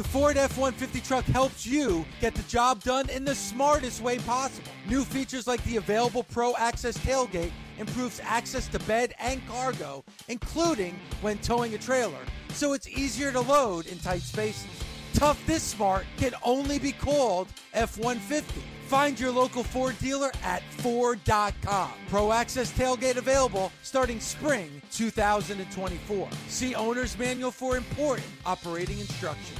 The Ford F 150 truck helps you get the job done in the smartest way possible. New features like the available Pro Access tailgate improves access to bed and cargo, including when towing a trailer, so it's easier to load in tight spaces. Tough this smart can only be called F 150. Find your local Ford dealer at Ford.com. Pro Access tailgate available starting spring 2024. See Owner's Manual for important operating instructions.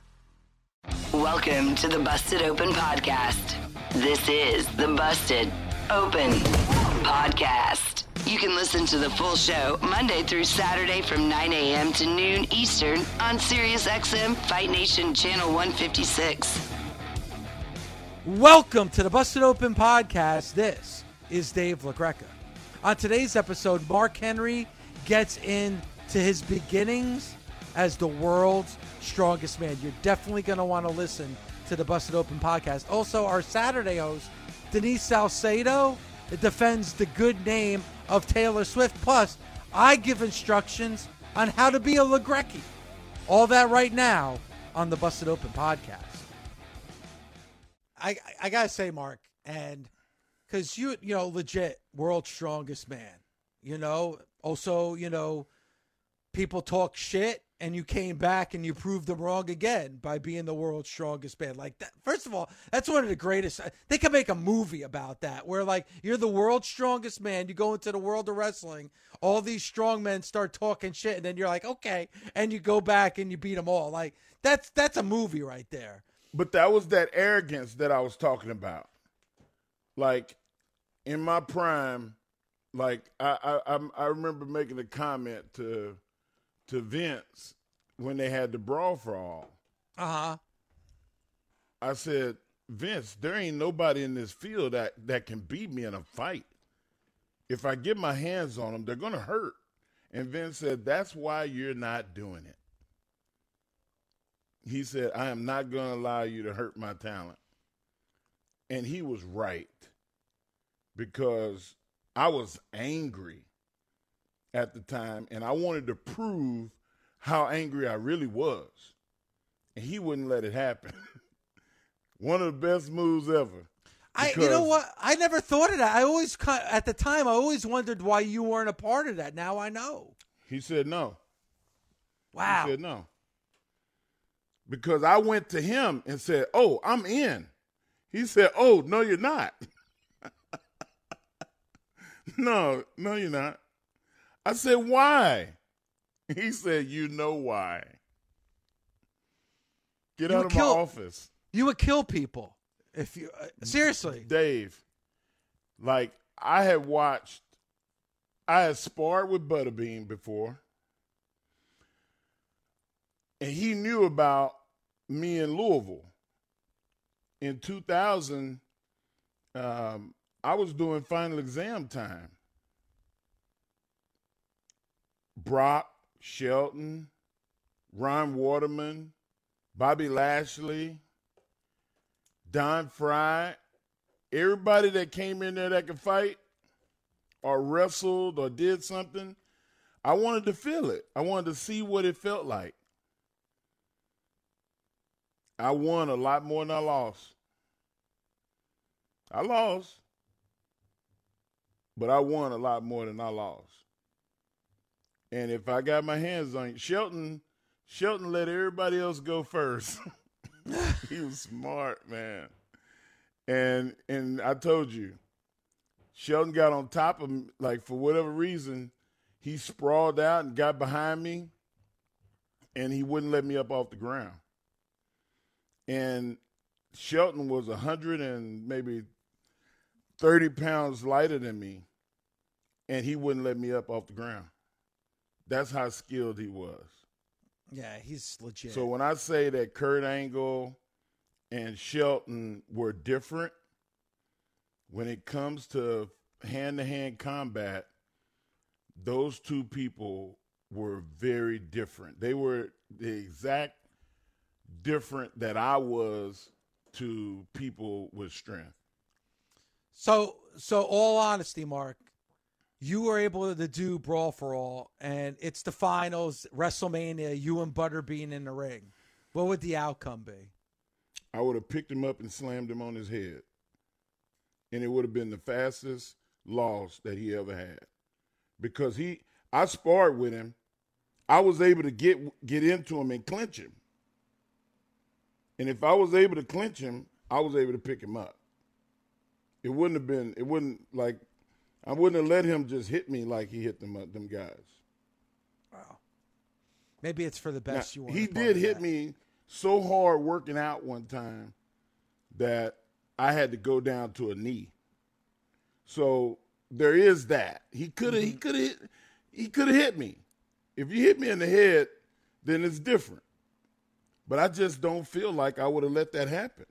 Welcome to the Busted Open Podcast. This is the Busted Open Podcast. You can listen to the full show Monday through Saturday from 9 a.m. to noon Eastern on SiriusXM Fight Nation Channel 156. Welcome to the Busted Open Podcast. This is Dave LaGreca. On today's episode, Mark Henry gets into his beginnings as the world's strongest man. You're definitely going to want to listen to the Busted Open podcast. Also, our Saturday host, Denise Salcedo, defends the good name of Taylor Swift. Plus, I give instructions on how to be a LaGrecky. All that right now on the Busted Open podcast. I I gotta say, Mark, and because you you know legit world's strongest man. You know, also you know people talk shit and you came back and you proved them wrong again by being the world's strongest man. Like that. First of all, that's one of the greatest. Uh, they could make a movie about that, where like you're the world's strongest man. You go into the world of wrestling, all these strong men start talking shit, and then you're like, okay, and you go back and you beat them all. Like that's that's a movie right there. But that was that arrogance that I was talking about. Like in my prime, like I I I remember making a comment to to Vince when they had the brawl for all. Uh huh. I said, Vince, there ain't nobody in this field that that can beat me in a fight. If I get my hands on them, they're gonna hurt. And Vince said, That's why you're not doing it. He said, I am not going to allow you to hurt my talent. And he was right because I was angry at the time and I wanted to prove how angry I really was. And he wouldn't let it happen. One of the best moves ever. I, you know what? I never thought of that. I always, at the time, I always wondered why you weren't a part of that. Now I know. He said no. Wow. He said no. Because I went to him and said, "Oh, I'm in." He said, "Oh, no, you're not." no, no, you're not. I said, "Why?" He said, "You know why." Get You out of kill- my office. You would kill people if you uh, seriously. Dave, like I had watched, I had sparred with Butterbean before, and he knew about me in Louisville. In 2000, um, I was doing final exam time. Brock, Shelton, Ron Waterman, Bobby Lashley, Don Frye, everybody that came in there that could fight or wrestled or did something, I wanted to feel it. I wanted to see what it felt like. I won a lot more than I lost. I lost, but I won a lot more than I lost. And if I got my hands on you, Shelton, Shelton let everybody else go first. he was smart, man. And and I told you, Shelton got on top of me, like for whatever reason, he sprawled out and got behind me, and he wouldn't let me up off the ground. And Shelton was a hundred and maybe thirty pounds lighter than me, and he wouldn't let me up off the ground. That's how skilled he was. Yeah, he's legit. So when I say that Kurt Angle and Shelton were different, when it comes to hand to hand combat, those two people were very different. They were the exact different that I was to people with strength. So, so all honesty, Mark, you were able to do Brawl for All, and it's the finals, WrestleMania, you and Butterbean in the ring. What would the outcome be? I would have picked him up and slammed him on his head. And it would have been the fastest loss that he ever had. Because he I sparred with him. I was able to get get into him and clinch him. And if I was able to clinch him, I was able to pick him up. It wouldn't have been it wouldn't like I wouldn't have let him just hit me like he hit them uh, them guys. Wow. Maybe it's for the best Now, you want. he did hit me so hard working out one time that I had to go down to a knee. So there is that. He could have he mm-hmm. could have he could have hit me. If you hit me in the head, then it's different. But I just don't feel like I would have let that happen.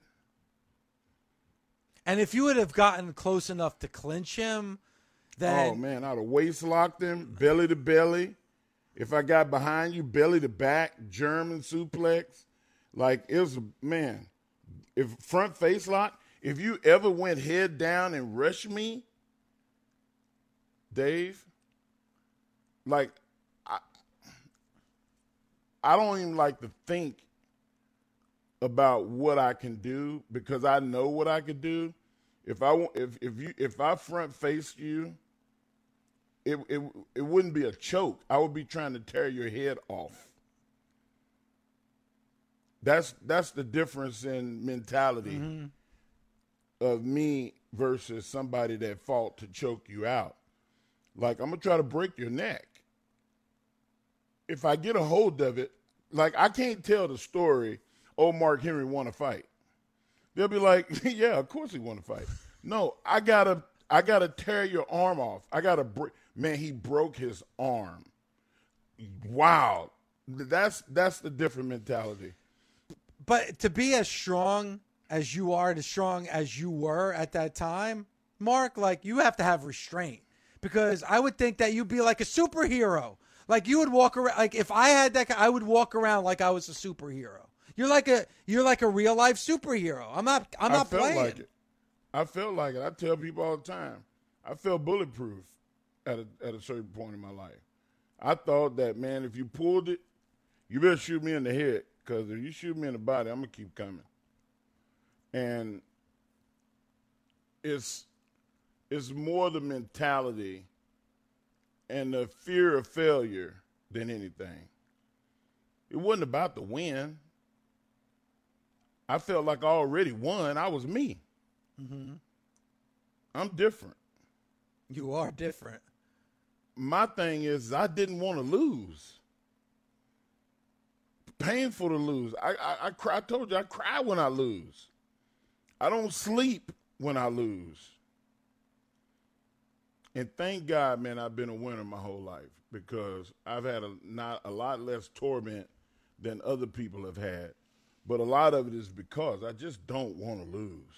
And if you would have gotten close enough to clinch him, oh man, I'd have waist locked him, belly to belly. If I got behind you, belly to back, German suplex, like it was man. If front face lock, if you ever went head down and rushed me, Dave, like I, I don't even like to think about what I can do because I know what I could do. If I if if you if I front faced you, it it it wouldn't be a choke. I would be trying to tear your head off. That's that's the difference in mentality mm-hmm. of me versus somebody that fought to choke you out. Like I'm gonna try to break your neck. If I get a hold of it, like I can't tell the story. Oh, Mark Henry won a fight. They'll be like, "Yeah, of course he want to fight." No, I gotta, I gotta tear your arm off. I gotta break. Man, he broke his arm. Wow, that's that's the different mentality. but to be as strong as you are, as strong as you were at that time, Mark, like you have to have restraint because I would think that you'd be like a superhero. Like you would walk around. Like if I had that, I would walk around like I was a superhero. You're like a you're like a real life superhero. I'm not. I'm not I felt playing. like it. I felt like it. I tell people all the time. I felt bulletproof at a at a certain point in my life. I thought that man, if you pulled it, you better shoot me in the head because if you shoot me in the body, I'm gonna keep coming. And it's it's more the mentality and the fear of failure than anything. It wasn't about the win. I felt like I already won. I was me. Mm-hmm. I'm different. You are different. My thing is, I didn't want to lose. Painful to lose. I, I, I cry. I told you, I cry when I lose. I don't sleep when I lose. And thank God, man, I've been a winner my whole life because I've had a not a lot less torment than other people have had. But a lot of it is because I just don't want to lose.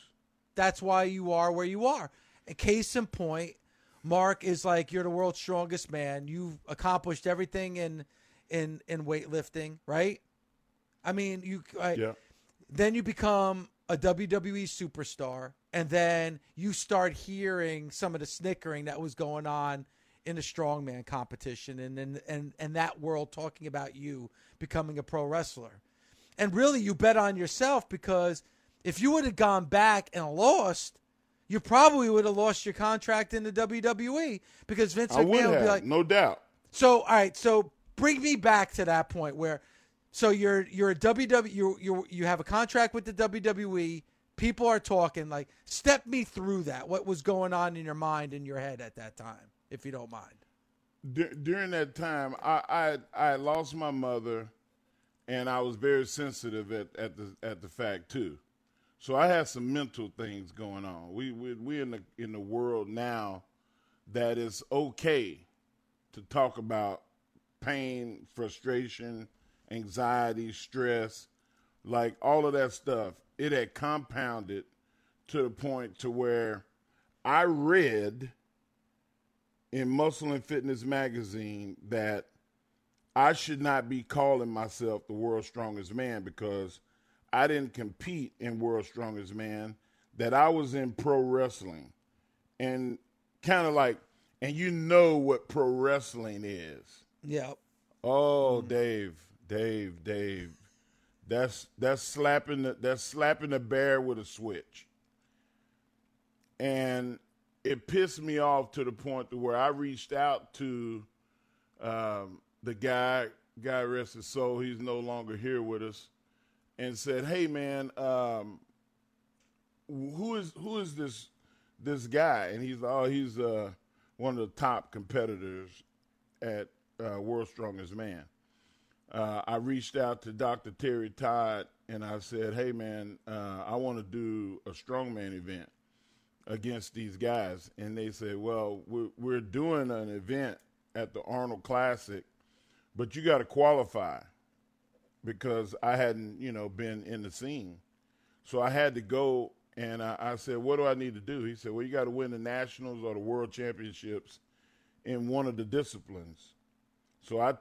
That's why you are where you are. Case in point, Mark is like you're the world's strongest man. You've accomplished everything in in in weightlifting, right? I mean, you I, Yeah. then you become a WWE superstar, and then you start hearing some of the snickering that was going on in the strongman competition, and and and, and that world talking about you becoming a pro wrestler. And really, you bet on yourself because if you would have gone back and lost, you probably would have lost your contract in the WWE because Vince McMahon would would have, be like, no doubt. so all right, so bring me back to that point where so you're you're a WWE you you you have a contract with the WWE. People are talking like step me through that. What was going on in your mind in your head at that time, if you don't mind. Dur- during that time, I, I I lost my mother, and I was very sensitive at, at the at the fact too. So I had some mental things going on. We we we in the in the world now that it's okay to talk about pain, frustration, anxiety, stress, like all of that stuff. It had compounded to the point to where I read in Muscle and Fitness magazine that I should not be calling myself the world's strongest man because I didn't compete in World's Strongest Man, that I was in pro wrestling. And kind of like, and you know what pro wrestling is. Yep. Oh, Dave, Dave, Dave. That's that's slapping the that's slapping the bear with a switch. And it pissed me off to the point to where I reached out to um, the guy, guy rest his soul, he's no longer here with us, and said, "Hey, man, um, who is who is this this guy?" And he's oh, he's uh, one of the top competitors at uh, World's Strongest Man. Uh, I reached out to Dr. Terry Todd and I said, "Hey, man, uh, I want to do a strongman event against these guys." And they said, "Well, we're, we're doing an event at the Arnold Classic, but you got to qualify." because I hadn't, you know, been in the scene. So I had to go and I, I said, What do I need to do? He said, Well, you got to win the nationals or the world championships in one of the disciplines. So I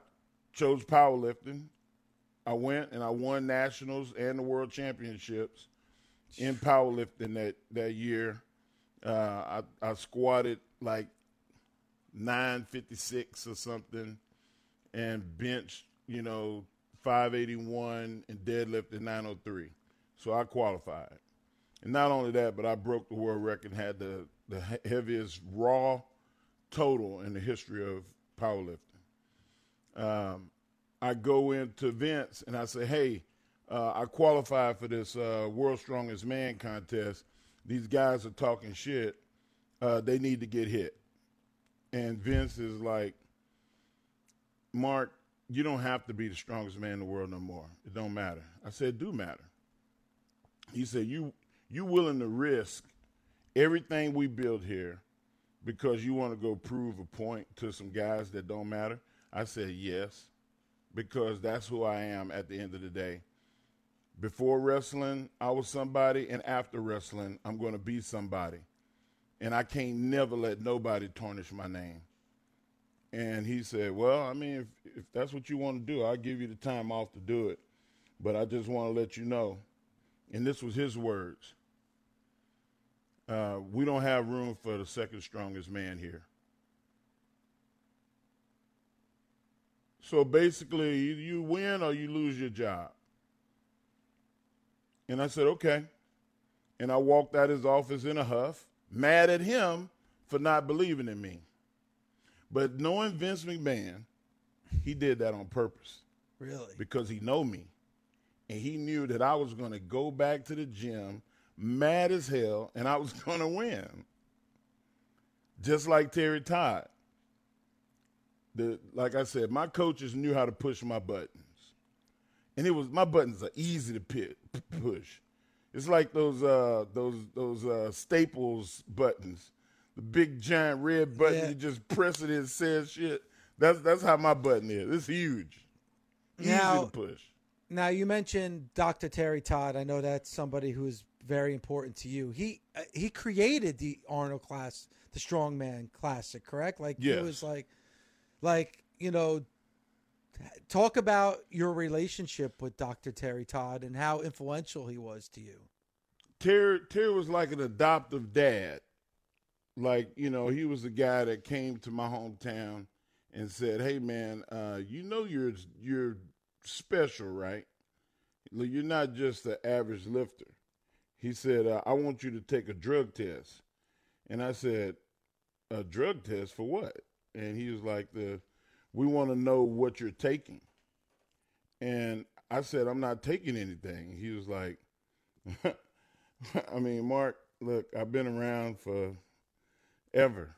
chose powerlifting. I went and I won nationals and the world championships in powerlifting that, that year. Uh, I, I squatted like 956 or something and benched, you know, 581 and deadlifted 903. So I qualified. And not only that, but I broke the world record had the, the heaviest raw total in the history of powerlifting. Um, I go into Vince and I say, hey, uh, I qualified for this uh, World's Strongest Man contest. These guys are talking shit. Uh, they need to get hit. And Vince is like, Mark, you don't have to be the strongest man in the world no more. It don't matter. I said, do matter. He said, you you willing to risk everything we build here because you want to go prove a point to some guys that don't matter? I said, yes, because that's who I am at the end of the day. Before wrestling, I was somebody, and after wrestling, I'm going to be somebody. And I can't never let nobody tarnish my name. And he said, Well, I mean, if, if that's what you want to do, I'll give you the time off to do it. But I just want to let you know, and this was his words uh, we don't have room for the second strongest man here. So basically, you win or you lose your job. And I said, okay. And I walked out of his office in a huff, mad at him for not believing in me. But knowing Vince McMahon, he did that on purpose. Really? Because he know me. And he knew that I was going to go back to the gym mad as hell and I was going to win. Just like Terry Todd. The, like I said, my coaches knew how to push my buttons. And it was my buttons are easy to pit, push. It's like those uh, those those uh, Staples buttons the big giant red button. Yeah. You just press it and says shit. That's that's how my button is. It's huge. Now, Easy to push. Now you mentioned Dr. Terry Todd. I know that's somebody who's very important to you. He uh, he created the Arnold class, the Strongman Classic, correct? Like yes. he was like, like you know, talk about your relationship with Dr. Terry Todd and how influential he was to you. Terry Terry was like an adoptive dad like you know he was the guy that came to my hometown and said hey man uh, you know you're you're special right? You're not just the average lifter. He said uh, i want you to take a drug test. And i said a drug test for what? And he was like the we want to know what you're taking. And i said i'm not taking anything. He was like i mean mark look i've been around for ever.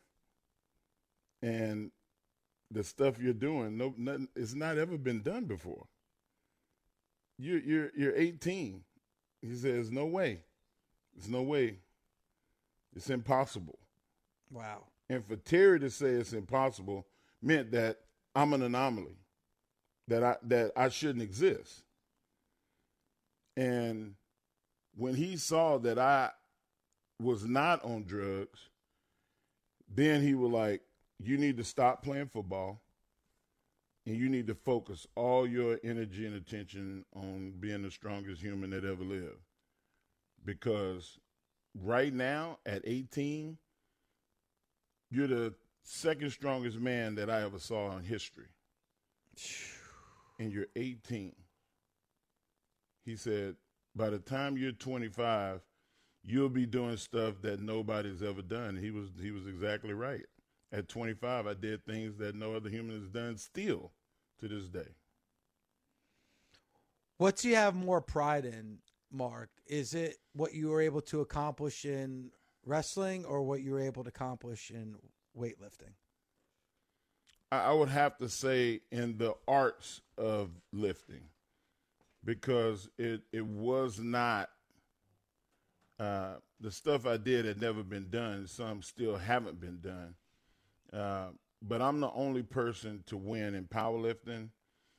And the stuff you're doing, no, nothing, it's not ever been done before. You're you're you're 18. He says, "No way. There's no way. It's impossible." Wow. And for Terry to say it's impossible meant that I'm an anomaly. that I that I shouldn't exist. And when he saw that I was not on drugs, then he was like, "You need to stop playing football, and you need to focus all your energy and attention on being the strongest human that ever lived." Because right now, at 18, you're the second strongest man that I ever saw in history. And you're 18. He said, by the time you're 25, you'll be doing stuff that nobody's ever done. He was he was exactly right. At 25, I did things that no other human has done still to this day. What do you have more pride in, Mark? Is it what you were able to accomplish in wrestling or what you were able to accomplish in weightlifting? I would have to say in the arts of lifting because it it was not uh, the stuff I did had never been done. Some still haven't been done. Uh, but I'm the only person to win in powerlifting.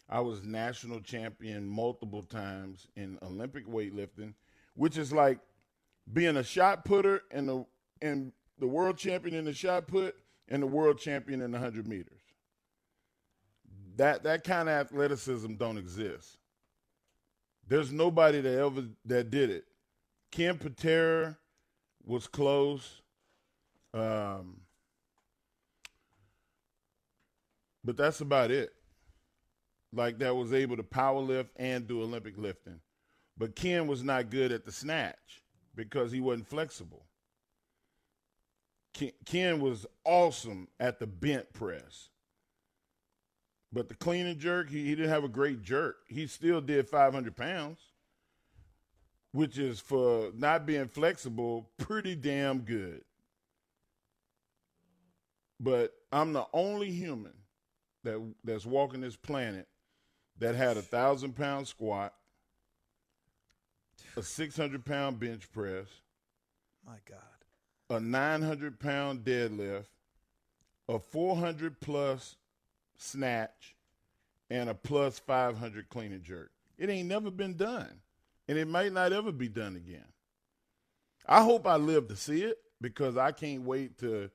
I was national champion multiple times in Olympic weightlifting, which is like being a shot putter and the and the world champion in the shot put and the world champion in the 100 meters. That that kind of athleticism don't exist. There's nobody that ever that did it. Ken Patera was close. Um, but that's about it. Like that was able to power lift and do Olympic lifting. But Ken was not good at the snatch because he wasn't flexible. Ken, Ken was awesome at the bent press. But the clean and jerk, he, he didn't have a great jerk. He still did 500 pounds, which is for not being flexible, pretty damn good. But I'm the only human that that's walking this planet that had a thousand pound squat, a 600 pound bench press. My God. A 900 pound deadlift, a 400 plus snatch, and a plus 500 clean and jerk. It ain't never been done, and it might not ever be done again. I hope I live to see it because I can't wait to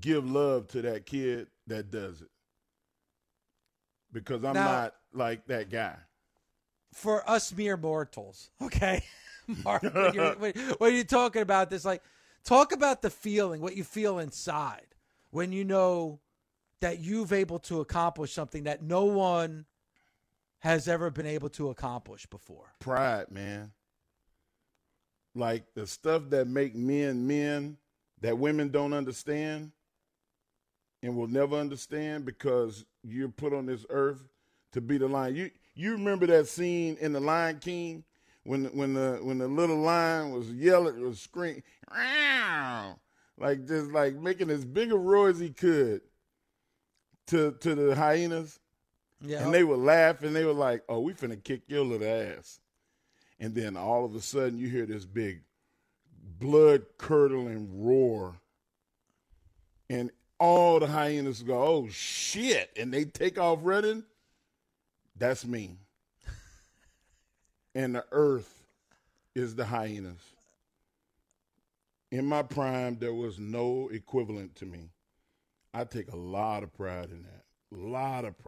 give love to that kid that does it. Because I'm Now- not like that guy. for us mere mortals, okay? Mark, when you're, when, when you're talking about this, like, talk about the feeling, what you feel inside when you know that you've able to accomplish something that no one has ever been able to accomplish before. Pride, man. Like the stuff that make men men that women don't understand and will never understand because you're put on this earth to be the lion. You you remember that scene in the Lion King when when the when the little lion was yelling was screaming like just like making as big a roar as he could to to the hyenas Yeah. and they would laugh and they were like, "Oh, we finna kick your little ass." And then all of a sudden, you hear this big, blood curdling roar, and all the hyenas go, "Oh shit!" and they take off running. That's me. and the earth is the hyenas. In my prime, there was no equivalent to me. I take a lot of pride in that. A lot of pride.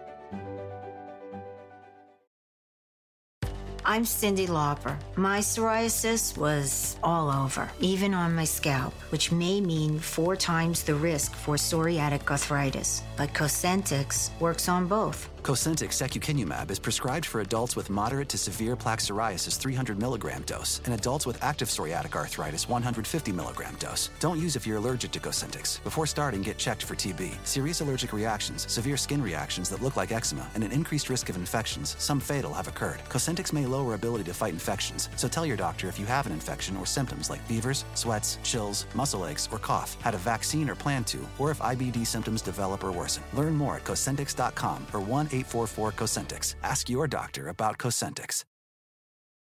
I'm Cyndi Lauper. My psoriasis was all over, even on my scalp, which may mean four times the risk for psoriatic arthritis. But Cosentyx works on both. Cosentyx secukinumab is prescribed for adults with moderate to severe plaque psoriasis 300 milligram dose and adults with active psoriatic arthritis 150 milligram dose. Don't use if you're allergic to Cosentyx. Before starting, get checked for TB. Serious allergic reactions, severe skin reactions that look like eczema, and an increased risk of infections, some fatal, have occurred. Cosentyx may lower slower ability to fight infections, so tell your doctor if you have an infection or symptoms like fevers, sweats, chills, muscle aches, or cough, had a vaccine or plan to, or if IBD symptoms develop or worsen. Learn more at Cosentyx.com or 1 844 Cosentyx. Ask your doctor about Cosentyx.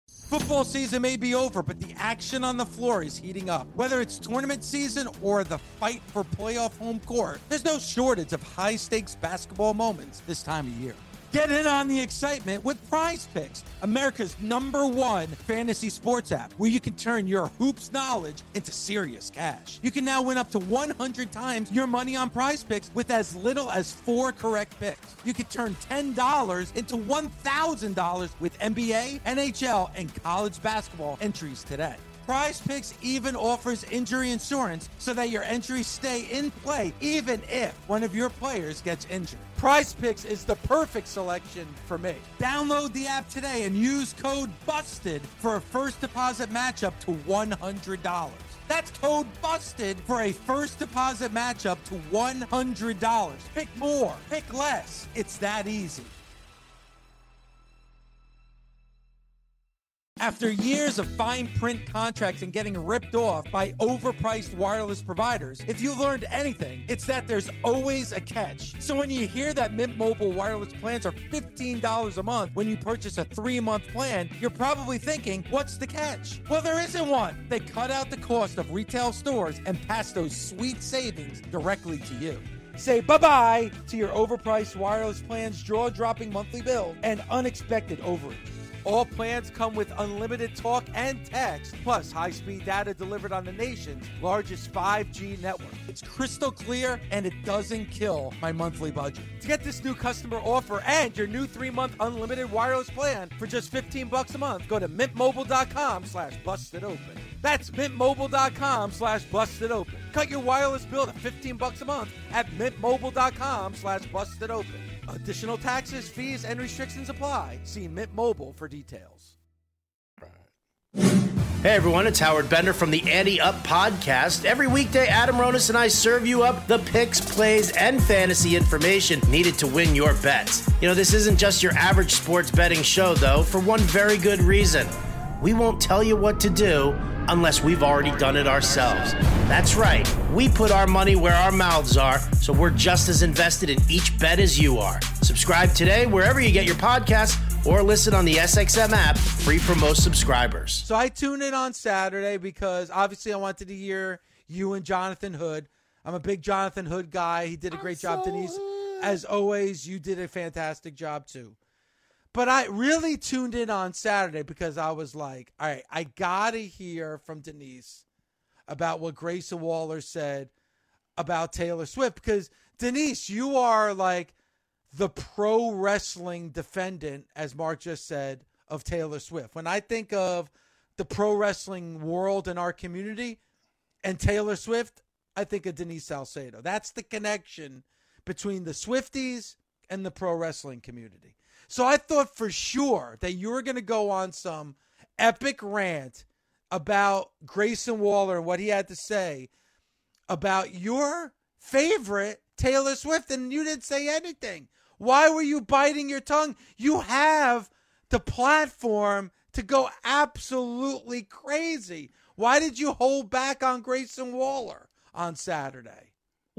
Football season may be over, but the action on the floor is heating up. Whether it's tournament season or the fight for playoff home court, there's no shortage of high stakes basketball moments this time of year. Get in on the excitement with Prize Picks, America's number one fantasy sports app, where you can turn your hoops knowledge into serious cash. You can now win up to 100 times your money on Prize Picks with as little as four correct picks. You can turn $10 into $1,000 with NBA, NHL, and college basketball entries today. Prize Picks even offers injury insurance so that your entries stay in play even if one of your players gets injured. Prize Picks is the perfect selection for me. Download the app today and use code BUSTED for a first deposit matchup to $100. That's code BUSTED for a first deposit matchup to $100. Pick more, pick less. It's that easy. After years of fine print contracts and getting ripped off by overpriced wireless providers, if you learned anything, it's that there's always a catch. So when you hear that Mint Mobile wireless plans are $15 a month when you purchase a three month plan, you're probably thinking, what's the catch? Well, there isn't one. They cut out the cost of retail stores and pass those sweet savings directly to you. Say bye bye to your overpriced wireless plans, jaw dropping monthly bill, and unexpected overage. All plans come with unlimited talk and text, plus high speed data delivered on the nation's largest 5G network. It's crystal clear and it doesn't kill my monthly budget. To get this new customer offer and your new three month unlimited wireless plan for just 15 bucks a month, go to mintmobile.com slash busted open. That's mintmobile.com slash busted open. Cut your wireless bill to 15 bucks a month at mintmobile.com slash busted open. Additional taxes, fees, and restrictions apply. See Mint Mobile for details. Hey everyone, it's Howard Bender from the Andy Up podcast. Every weekday, Adam Ronis and I serve you up the picks, plays, and fantasy information needed to win your bets. You know, this isn't just your average sports betting show, though, for one very good reason. We won't tell you what to do unless we've already done it ourselves. That's right, we put our money where our mouths are, so we're just as invested in each bet as you are. Subscribe today wherever you get your podcasts or listen on the SXM app, free for most subscribers. So I tuned in on Saturday because obviously I wanted to hear you and Jonathan Hood. I'm a big Jonathan Hood guy. He did a great job, Denise. As always, you did a fantastic job too. But I really tuned in on Saturday because I was like, all right, I got to hear from Denise about what Grayson Waller said about Taylor Swift because Denise, you are like the pro wrestling defendant, as Mark just said, of Taylor Swift. When I think of the pro wrestling world in our community and Taylor Swift, I think of Denise Salcedo. That's the connection between the Swifties and the pro wrestling community. So I thought for sure that you were going to go on some epic rant about Grayson Waller and what he had to say about your favorite Taylor Swift, and you didn't say anything. Why were you biting your tongue? You have the platform to go absolutely crazy. Why did you hold back on Grayson Waller on Saturday?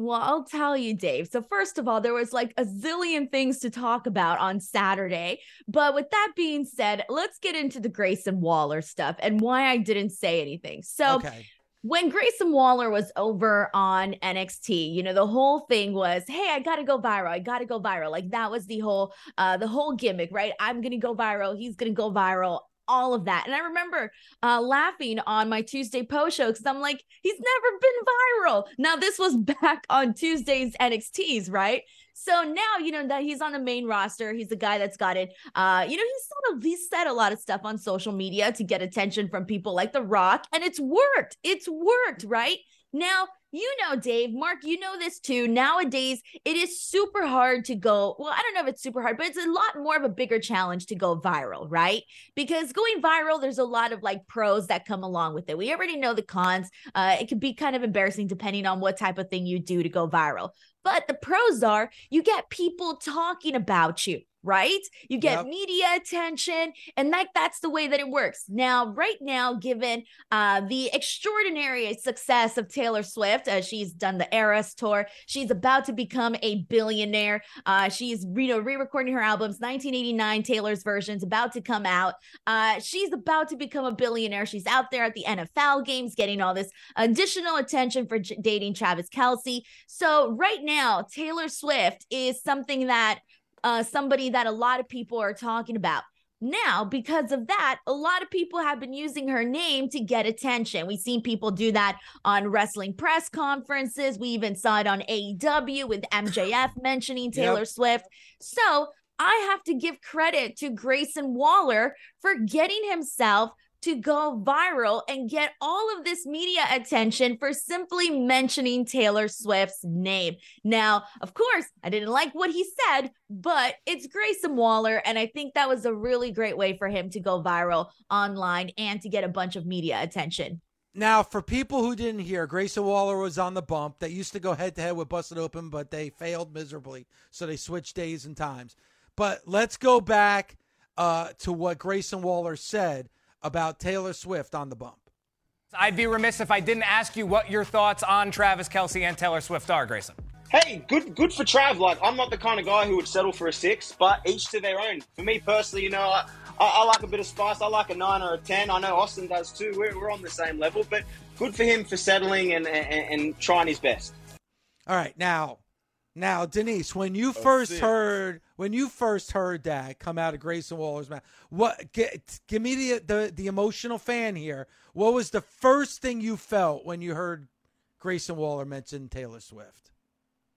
Well, I'll tell you, Dave. So, first of all, there was like a zillion things to talk about on Saturday. But with that being said, let's get into the Grayson Waller stuff and why I didn't say anything. So, Okay. when Grayson Waller was over on NXT, you know, the whole thing was, "Hey, I got to go viral. I got to go viral." Like that was the whole uh the whole gimmick, right? I'm going to go viral. He's going to go viral. All of that. And I remember uh laughing on my Tuesday post show cuz I'm like, "He's never been viral." Now this was back on Tuesdays NXTs, right? So now, you know, that he's on the main roster. He's the guy that's got it. Uh, you know, he's sort of he's said a lot of stuff on social media to get attention from people like The Rock, and it's worked. It's worked, right? Now, you know, Dave, Mark, you know this too. Nowadays, it is super hard to go. Well, I don't know if it's super hard, but it's a lot more of a bigger challenge to go viral, right? Because going viral, there's a lot of like pros that come along with it. We already know the cons. Uh, it can be kind of embarrassing depending on what type of thing you do to go viral. But the pros are you get people talking about you. Right? You get Yep. media attention, and like that's the way that it works. Now, right now, given uh, the extraordinary success of Taylor Swift, as she's done the Eras tour, she's about to become a billionaire. Uh, she's you know re-recording her albums. 1989 Taylor's version's about to come out. Uh, she's about to become a billionaire. She's out there at the NFL games, getting all this additional attention for j- dating Travis Kelce. So right now, Taylor Swift is something that uh, somebody that a lot of people are talking about. Now, because of that, a lot of people have been using her name to get attention. We've seen people do that on wrestling press conferences. We even saw it on AEW with MJF mentioning Taylor Yep. Swift. So I have to give credit to Grayson Waller for getting himself to go viral and get all of this media attention for simply mentioning Taylor Swift's name. Now, of course, I didn't like what he said, but it's Grayson Waller. And I think that was a really great way for him to go viral online and to get a bunch of media attention. Now, for people who didn't hear, Grayson Waller was on the bump. They used to go head to head with Busted Open, but they failed miserably. So they switched days and times. But let's go back uh, to what Grayson Waller said about Taylor Swift on the bump. I'd be remiss if I didn't ask you what your thoughts on Travis Kelce and Taylor Swift are, Grayson. Hey, good good for Trav. Like, I'm not the kind of guy who would settle for a six, but each to their own. For me personally, you know, I, I, I like a bit of spice. I like a nine or a ten. I know Austin does too. We're, we're on the same level, but good for him for settling and, and, and trying his best. All right, now, now, Denise, when you oh, first six. heard when you first heard that come out of Grayson Waller's mouth, what? Get, give me the, the the emotional fan here. What was the first thing you felt when you heard Grayson Waller mention Taylor Swift?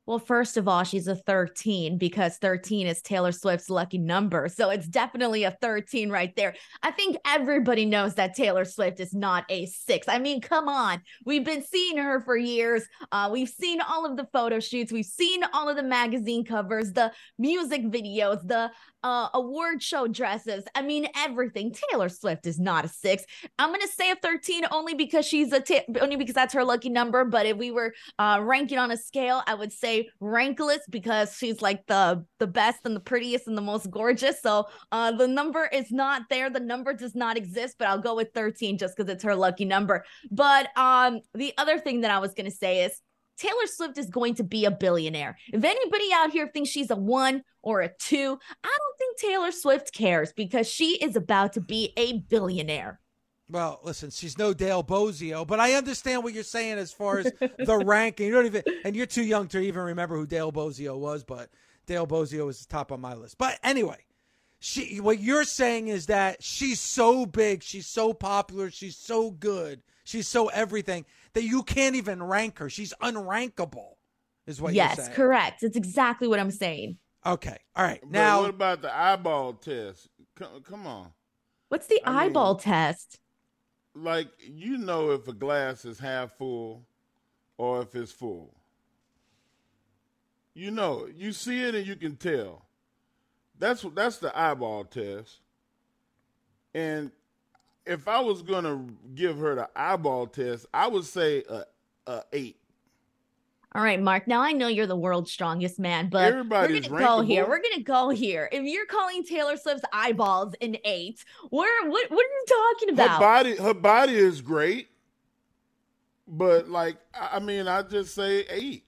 Well, first of all, she's a 13 because 13 is Taylor Swift's lucky number. So it's definitely a 13 right there. I think everybody knows that Taylor Swift is not a six. I mean, come on. We've been seeing her for years. Uh, we've seen all of the photo shoots, we've seen all of the magazine covers, the music videos, the uh, award show dresses. I mean, everything. Taylor Swift is not a six. I'm gonna say a 13 only because she's a only because that's her lucky number. But if we were uh, ranking on a scale, I would say rankless because she's like the the best and the prettiest and the most gorgeous. So uh, the number is not there. The number does not exist. But I'll go with 13 just because it's her lucky number. But um, the other thing that I was gonna say is. Taylor Swift is going to be a billionaire. If anybody out here thinks she's a one or a two, I don't think Taylor Swift cares because she is about to be a billionaire. Well, listen, she's no Dale Bozzio, but I understand what you're saying as far as the ranking. You don't even, and you're too young to even remember who Dale Bozzio was, but Dale Bozzio is top on my list. But anyway, she, what you're saying is that she's so big, she's so popular, she's so good, she's so everything that you can't even rank her. She's unrankable, is what you're yes, correct. It's exactly what I'm saying. Okay, all right. But Now, what about the eyeball test? Come, come on. What's the I mean- eyeball test? Like, you know if a glass is half full or if it's full. You know, you see it and you can tell. That's that's the eyeball test. And if I was gonna give her the eyeball test, I would say a, a eight. All right, Mark. Now I know you're the world's strongest man, but Everybody's we're gonna go here. We're gonna go here. If you're calling Taylor Swift's eyeballs an eight, where what what are you talking about? Her body her body is great, but like I mean, I just say eight.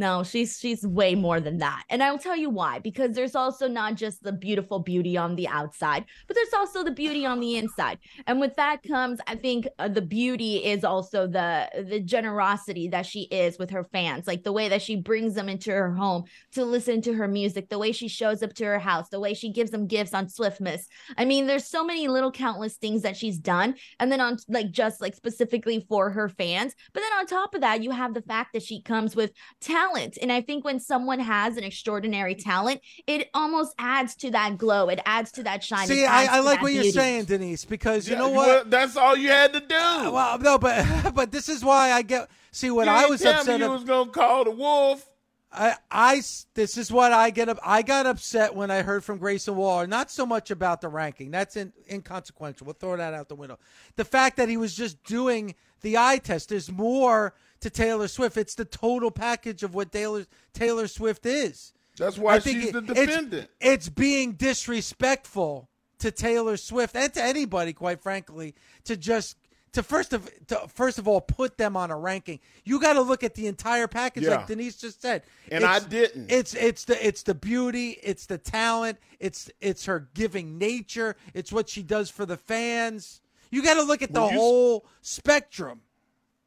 No, she's she's way more than that. And I'll tell you why. Because there's also not just the beautiful beauty on the outside, but there's also the beauty on the inside. And with that comes, I think uh, the beauty is also the the generosity that she is with her fans. Like the way that she brings them into her home to listen to her music, the way she shows up to her house, the way she gives them gifts on Swiftmas. I mean, there's so many little countless things that she's done. And then on like just like specifically for her fans. But then on top of that, you have the fact that she comes with talent. And I think when someone has an extraordinary talent, it almost adds to that glow. It adds to that shine. see, I, I like that what you're saying, Denise, because you Yeah, know what? well, that's all you had to do. Uh, well, no, but but this is why I get. See, what you I was tell me upset. you ab- was gonna call the wolf. I, I, this is what I get up. I got upset when I heard from Grayson Waller. Not so much about the ranking. That's in, inconsequential. We'll throw that out the window. The fact that he was just doing the eye test. There's more to Taylor Swift. It's the total package of what Taylor Taylor Swift is. That's why I think she's it- the it's- defendant. It's, being disrespectful to Taylor Swift and to anybody, quite frankly, to just to first of to first of all put them on a ranking. You got to look at the entire package, Yeah. like Denise just said. And I It's- didn't. It's it's the it's the beauty, it's the talent, it's it's her giving nature, it's what she does for the fans. You got to look at the When you s- whole spectrum.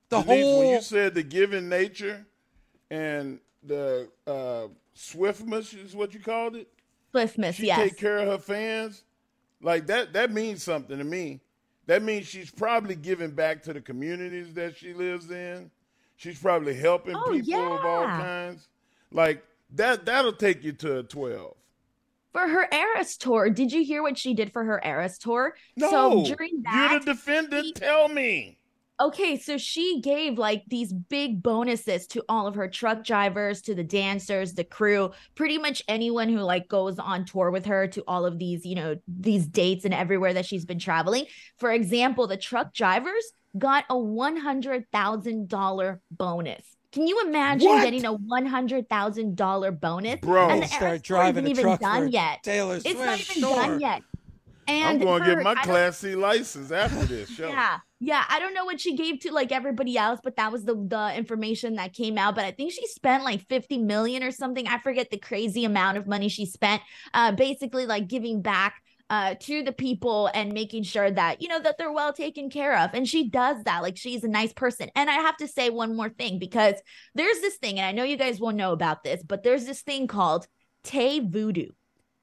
The Denise, whole when you said the given nature and the uh, swiftness is what you called it. Swiftness, She yes. take care of her fans. Like that. That means something to me. That means she's probably giving back to the communities that she lives in. She's probably helping Oh, people of all kinds. Like that. That'll take you to a twelve. for her Eras tour. Did you hear what she did for her Eras tour? No, so during that, you're the defendant. Tell me. Okay, so she gave like these big bonuses to all of her truck drivers, to the dancers, the crew, pretty much anyone who like goes on tour with her to all of these, you know, these dates and everywhere that she's been traveling. For example, the truck drivers got a $100,000 bonus. Can you imagine What? getting a $100,000 bonus? Bro. and the Start Eras tour driving isn't a even done for yet. Taylor It's not Swift, even sure. done yet. I'm going to get my Class C license after this show. yeah, yeah. I don't know what she gave to like everybody else, but that was the the information that came out. But I think she spent like 50 million or something. I forget the crazy amount of money she spent. Uh, basically like giving back uh to the people and making sure that you know that they're well taken care of and she does that like she's a nice person and i have to say one more thing because there's this thing and i know you guys won't know about this but there's this thing called tay voodoo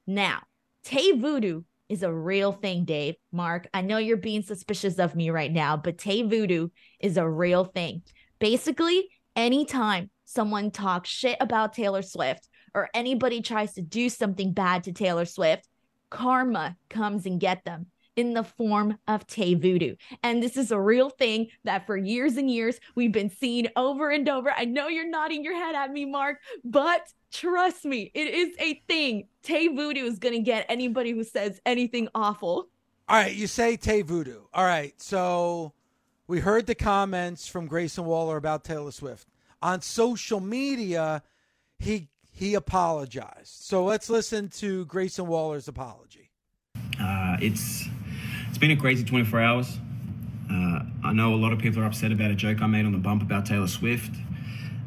now tay voodoo is a real thing, Dave. Mark, I know you're being suspicious of me right now, but Tay Voodoo is a real thing. Basically, anytime someone talks shit about Taylor Swift or anybody tries to do something bad to Taylor Swift, karma comes and get them in the form of Tay Voodoo. And this is a real thing that for years and years we've been seeing over and over. I know you're nodding your head at me, Mark, but trust me, it is a thing. Tay Voodoo is going to get anybody who says anything awful. All right, you say Tay Voodoo. All right, so we heard the comments from Grayson Waller about Taylor Swift on social media. He he apologized. So let's listen to Grayson Waller's apology. Uh, it's it's been a crazy 24 hours. Uh, I know a lot of people are upset about a joke I made on the bump about Taylor Swift,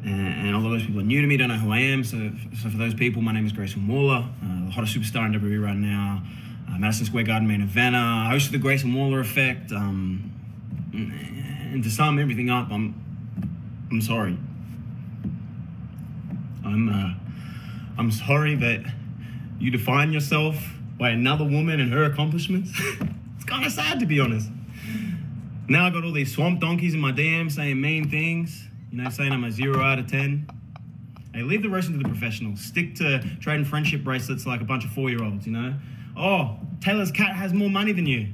and, and a lot of those people are new to me, don't know who I am. So, so for those people, my name is Grayson Waller, uh, the hottest superstar in WWE right now. Uh, Madison Square Garden main eventer, host of the Grayson Waller Effect. Um, and to sum everything up, I'm I'm sorry. I'm uh, I'm sorry that you define yourself by another woman and her accomplishments. it's kind of sad to be honest. Now I got all these swamp donkeys in my DM saying mean things, you know, saying I'm a zero out of ten. Hey, leave the rest to the professionals. Stick to trading friendship bracelets like a bunch of four-year-olds, you know. Oh, Taylor's cat has more money than you.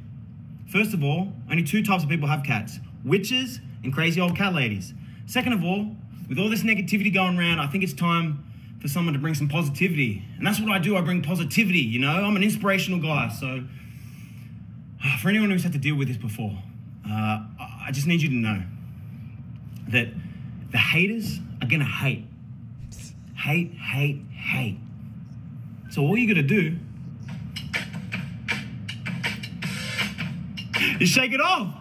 First of all, only two types of people have cats: witches and crazy old cat ladies. Second of all, with all this negativity going around, I think it's time for someone to bring some positivity. And that's what I do. I bring positivity, you know? I'm an inspirational guy. So, for anyone who's had to deal with this before, uh, I just need you to know that the haters are gonna hate. Hate, hate, hate. So, all you gotta do is shake it off.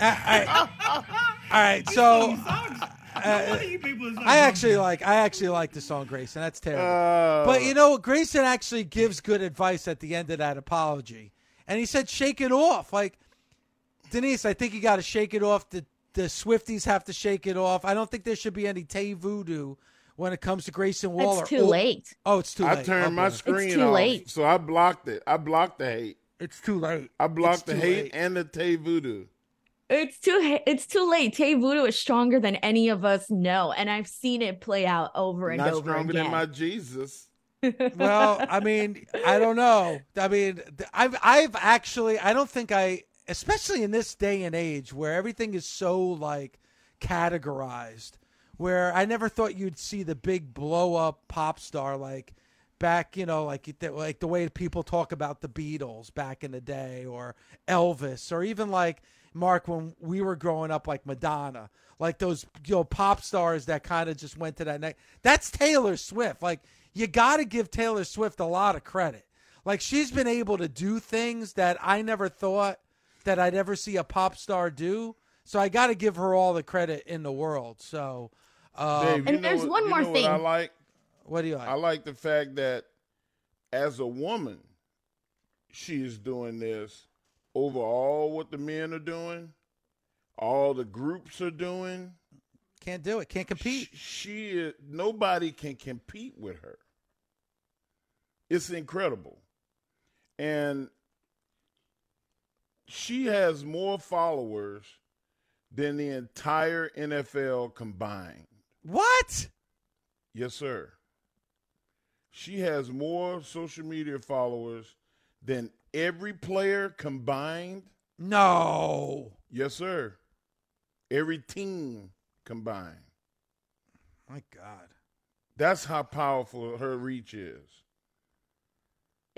All right, so What are you people so I actually like I actually like the song Grayson. That's terrible. Uh, but you know, Grayson actually gives good advice at the end of that apology. And he said shake it off. Like Denise, I think you got to shake it off. The the Swifties have to shake it off. I don't think there should be any Tay voodoo when it comes to Grayson Waller. It's too Oh, late. Oh, it's too I late. I turned my Okay. screen too off, late. so I blocked it. I blocked the hate. It's too late. I blocked the hate late. and the Tay Voodoo. It's too it's too late. Tay Voodoo is stronger than any of us know, and I've seen it play out over and over. Again. Not over stronger again. than my Jesus. well, I mean, I don't know. I mean, I've I've actually I don't think I especially in this day and age where everything is so like categorized where I never thought you'd see the big blow up pop star like back, you know, like like the way people talk about the Beatles back in the day or Elvis or even like Mark, when we were growing up, like Madonna, like those you know pop stars that kind of just went to that next. That's Taylor Swift. Like you got to give Taylor Swift a lot of credit. Like she's been able to do things that I never thought that I'd ever see a pop star do. So I got to give her all the credit in the world. So, um, Dave, And know there's what- one you more know what I thing. like. what do you like? I like the fact that as a woman, she is doing this over all what the men are doing, all the groups are doing. Can't do it. Can't compete. She, she is, nobody can compete with her. It's incredible. And she has more followers than the entire NFL combined. What? Yes, sir. She has more social media followers than every player combined. No. Yes, sir. Every team combined. My God. That's how powerful her reach is.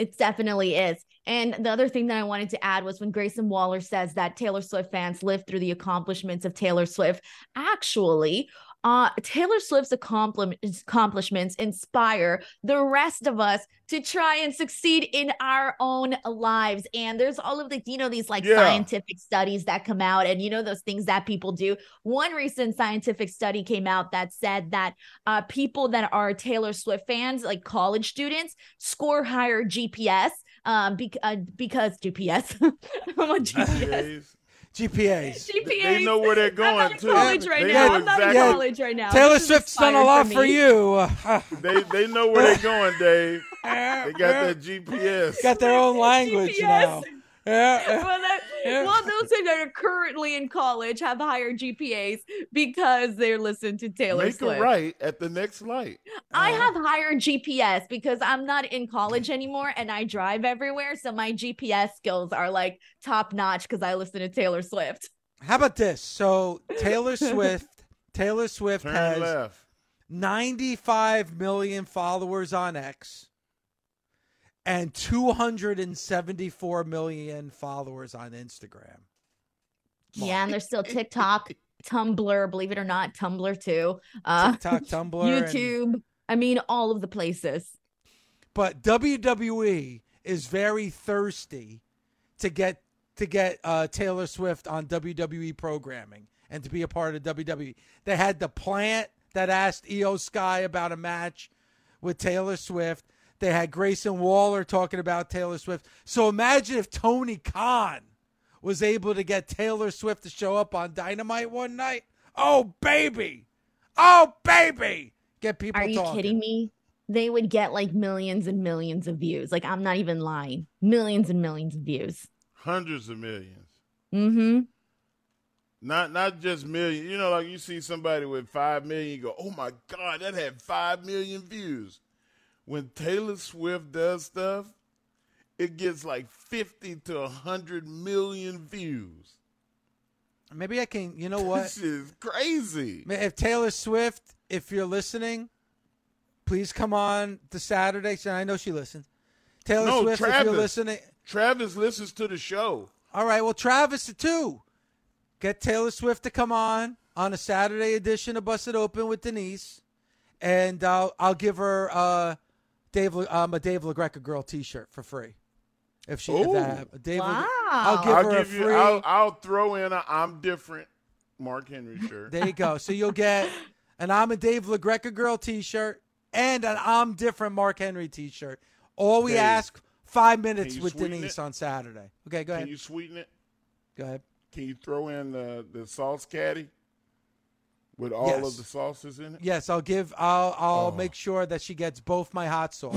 It definitely is. And the other thing that I wanted to add was when Grayson Waller says that Taylor Swift fans live through the accomplishments of Taylor Swift. Actually, uh, Taylor Swift's accompli- accomplishments inspire the rest of us to try and succeed in our own lives. And there's all of the, you know, these like Yeah. scientific studies that come out, and you know, those things that people do. One recent scientific study came out that said that uh, people that are Taylor Swift fans, like college students, score higher GPS um, bec- uh, because GPS. GPS. GPAs. GPAs. GPAs. They know where they're going I'm going not in too. college right They now. know I'm not in college right now. Taylor This Swift's done a lot for for you. They they know where they're going, Dave. They got that GPS. Got their own language GPS. now. Yeah. well, that, Yeah. well, those that are currently in college have higher GPAs because they're listening to Taylor Make Swift. right at the next light. I uh-huh. have higher GPS because I'm not in college anymore and I drive everywhere. So my GPS skills are like top notch because I listen to Taylor Swift. How about this? So Taylor Swift, Taylor Swift Turn has left. 95 million followers on X and 274 million followers on Instagram. Yeah, and there's still TikTok, Tumblr, believe it or not, Tumblr too. Uh, TikTok, Tumblr, and- YouTube. I mean, all of the places. But WWE is very thirsty to get to get uh, Taylor Swift on WWE programming and to be a part of WWE. They had the plant that asked Iyo Sky about a match with Taylor Swift. They had Grayson Waller talking about Taylor Swift. So imagine if Tony Khan was able to get Taylor Swift to show up on Dynamite one night. Oh baby, oh baby, get people. Are you talking. kidding me? They would get like millions and millions of views. Like I'm not even lying. Millions and millions of views. Hundreds of millions. Mm-hmm. Not not just million. You know, like you see somebody with five million, you go, "Oh my God, that had five million views." When Taylor Swift does stuff, it gets like fifty to hundred million views. Maybe I can. You know what? This is crazy. If Taylor Swift, if you're listening, please come on the Saturday. I know she listens. Taylor no, Swift, if you're listening. Travis listens to the show. All right, well, Travis too. Get Taylor Swift to come on on a Saturday edition of Busted Open with Denise, and I'll I'll give her uh, Dave um, a Dave LaGreca girl T-shirt for free. If she, if that, Dave, Wow. I'll give I'll her give a you. free. I'll, I'll throw in a "I'm different" Mark Henry shirt. There you go. So you'll get an I'm a Dave LaGreca girl T-shirt and an I'm different Mark Henry T-shirt. All we Dave, ask five minutes with Denise it? on Saturday. Okay, go ahead. Can you sweeten it? Go ahead. Can you throw in the the sauce caddy with all Yes. of the sauces in it? Yes, I'll give. I'll I'll Oh. make sure that she gets both my hot sauce.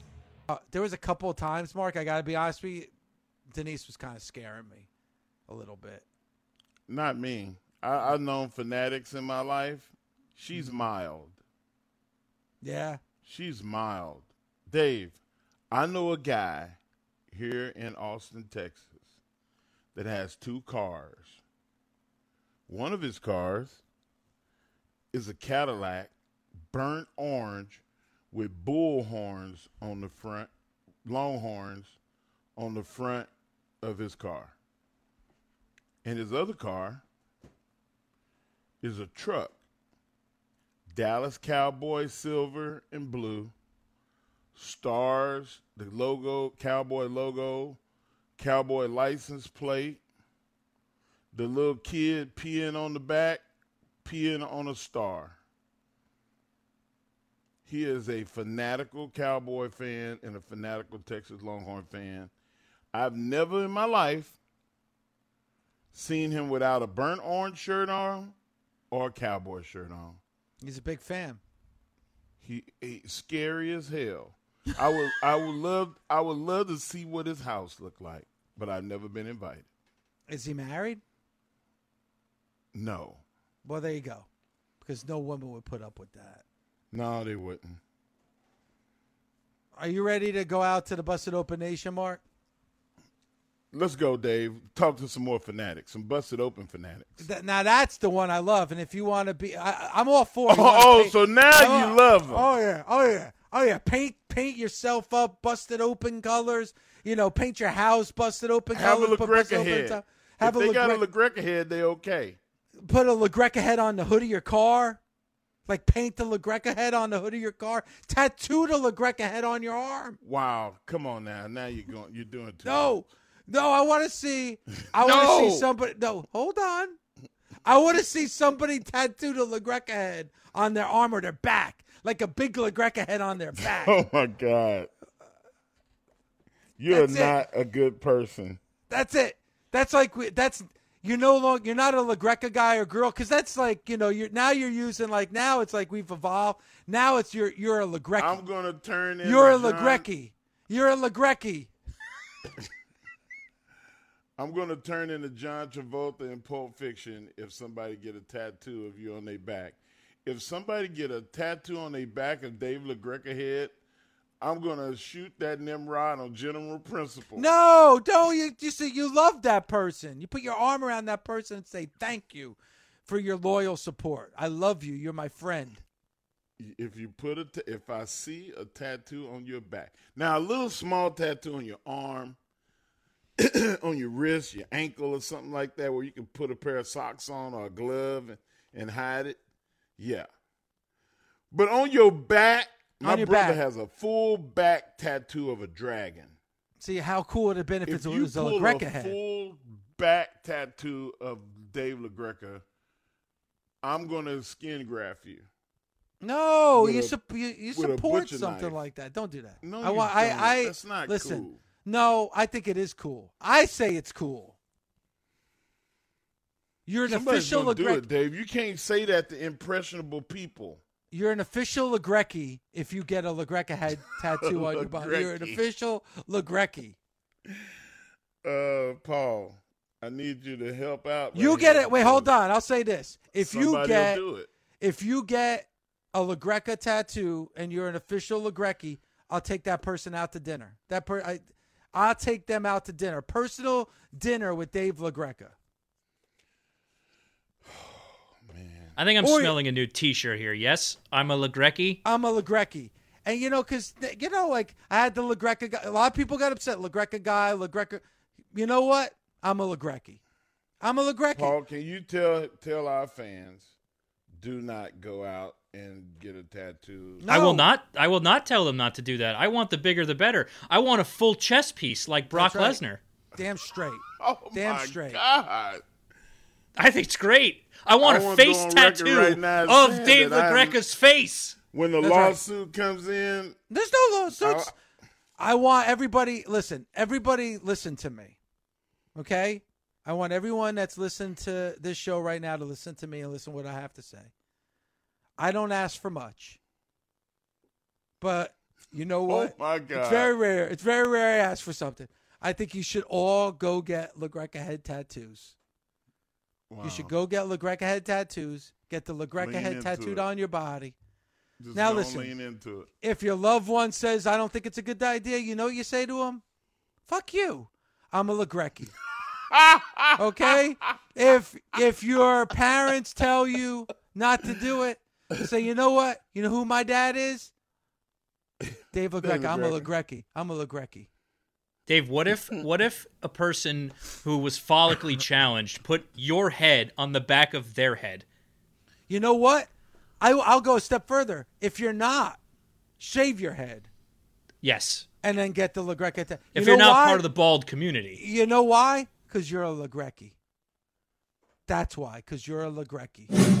Uh, there was a couple of times, Mark. I got to be honest with you. Denise was kind of scaring me a little bit. not me. I, I've known fanatics in my life. She's Mm-hmm. mild. Yeah. She's mild. Dave, I know a guy here in Austin, Texas, that has two cars. One of his cars is a Cadillac, burnt orange, with bull horns on the front, longhorns on the front of his car. And his other car is a truck. Dallas Cowboys silver and blue, stars, the logo, cowboy logo, cowboy license plate, the little kid peeing on the back, peeing on a star. He is a fanatical Cowboy fan and a fanatical Texas Longhorn fan. I've never in my life seen him without a burnt orange shirt on or a cowboy shirt on. He's a big fan. He, he scary as hell. I would I would love I would love to see what his house looked like, but I've never been invited. Is he married? No. Well, there you go. Because no woman would put up with that. No, they wouldn't. Are you ready to go out to the Busted Open Nation, Mark? Let's go, Dave. Talk to some more fanatics, some busted open fanatics. Th- now that's the one I love, and if you want to be, I, I'm all for. Oh, oh, so now Oh, you love 'em. Oh yeah, oh yeah, oh yeah. Paint, paint yourself up, busted open colors. You know, paint your house, busted open Have a colors. put busted LaGreca head. top- If Have they a got a LaGreca head, they okay. put a LaGreca head on the hood of your car. Like paint the LaGreca head on the hood of your car. Tattoo the LaGreca head on your arm. Wow, come on now. Now you're going. You're doing too. No, no, I want to see. I want to see somebody. No, hold on. I want to see somebody tattoo the LaGreca head on their arm or their back, like a big LaGreca head on their back. Oh my God. You're That's it. not a good person. That's it. That's like we- that's you're no longer you're not a LaGreca guy or girl because that's like you know you're now you're using like now it's like we've evolved. Now it's you're you're a LaGreca. I'm gonna turn in. You're a LaGreca. You're a LaGreca. I'm gonna turn into John Travolta in Pulp Fiction if somebody get a tattoo of you on their back. If somebody get a tattoo on their back of Dave LaGreca head, I'm gonna shoot that Nimrod on general principle. No, don't you you see you love that person. You put your arm around that person and say thank you for your loyal support. I love you. You're my friend. If you put a, if I see a tattoo on your back, now a little small tattoo on your arm, on your wrist, your ankle, or something like that, where you can put a pair of socks on or a glove and, and hide it. Yeah, but on your back, my brother back. has a full back tattoo of a dragon. See how cool have been if, you was a pull LaGreca a head. full back tattoo of Dave LaGreca, I'm gonna skin graft you. No, you, a- sup- you you support something knife. like that. Don't do that. No, I you want. I. don't. I. That's not listen. cool. No, I think it is cool. I say it's cool. You're an Somebody's official gonna do it, Dave. You can't say that to impressionable people. You're an official LaGreca if you get a LaGreca head tattoo on your body. You're an official LaGreca. Uh, Paul, I need you to help out. You get it. Wait, hold on. I'll say this: if you get if you get a LaGreca tattoo and you're an official LaGreca, I'll take that person out to dinner. That per I, I'll take them out to dinner. Personal dinner with Dave LaGreca. I think I'm Or- smelling a new T-shirt here. Yes, I'm a LaGreca. I'm a LaGreca. And you know, because you know, like I had the LaGreca guy. A lot of people got upset. LaGreca guy, LaGreca. You know what? I'm a LaGreca. I'm a LaGreca. Paul, can you tell tell our fans do not go out and get a tattoo? I will not. I will not tell them not to do that. I want the bigger the better. I want a full chest piece like Brock right. Lesnar. Damn straight. Oh Damn my straight. God! I think it's great. I want I a face go on record tattoo right now of Dave LaGreca's face. When the That's right. lawsuit comes in, There's no lawsuits. I want everybody. Listen, everybody, listen to me. Okay, I want everyone that's listening to this show right now to listen to me and listen to what I have to say. I don't ask for much, but you know oh what? Oh my God. It's very rare. It's very rare I ask for something. I think you should all go get LaGreca head tattoos. You should go get LaGreca head tattoos. Get the LaGreca Lean head into tattooed it. on your body. Just now don't listen. lean into it. If your loved one says, "I don't think it's a good idea," you know what you say to him? Fuck you. I'm a LaGreca. okay? If if your parents tell you not to do it, say, you know what? You know who my dad is? Dave LaGreca. I'm a LaGreca. I'm a LaGreca. Dave, what if what if a person who was follically challenged put your head on the back of their head? You know what? I, I'll go a step further. If you're not, shave your head Yes. and then get the LaGreca. If you are not why? part of the bald community. You know why? Because you're a LaGreca. That's why. Because you're a LaGreca.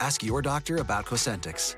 Ask your doctor about Cosentyx.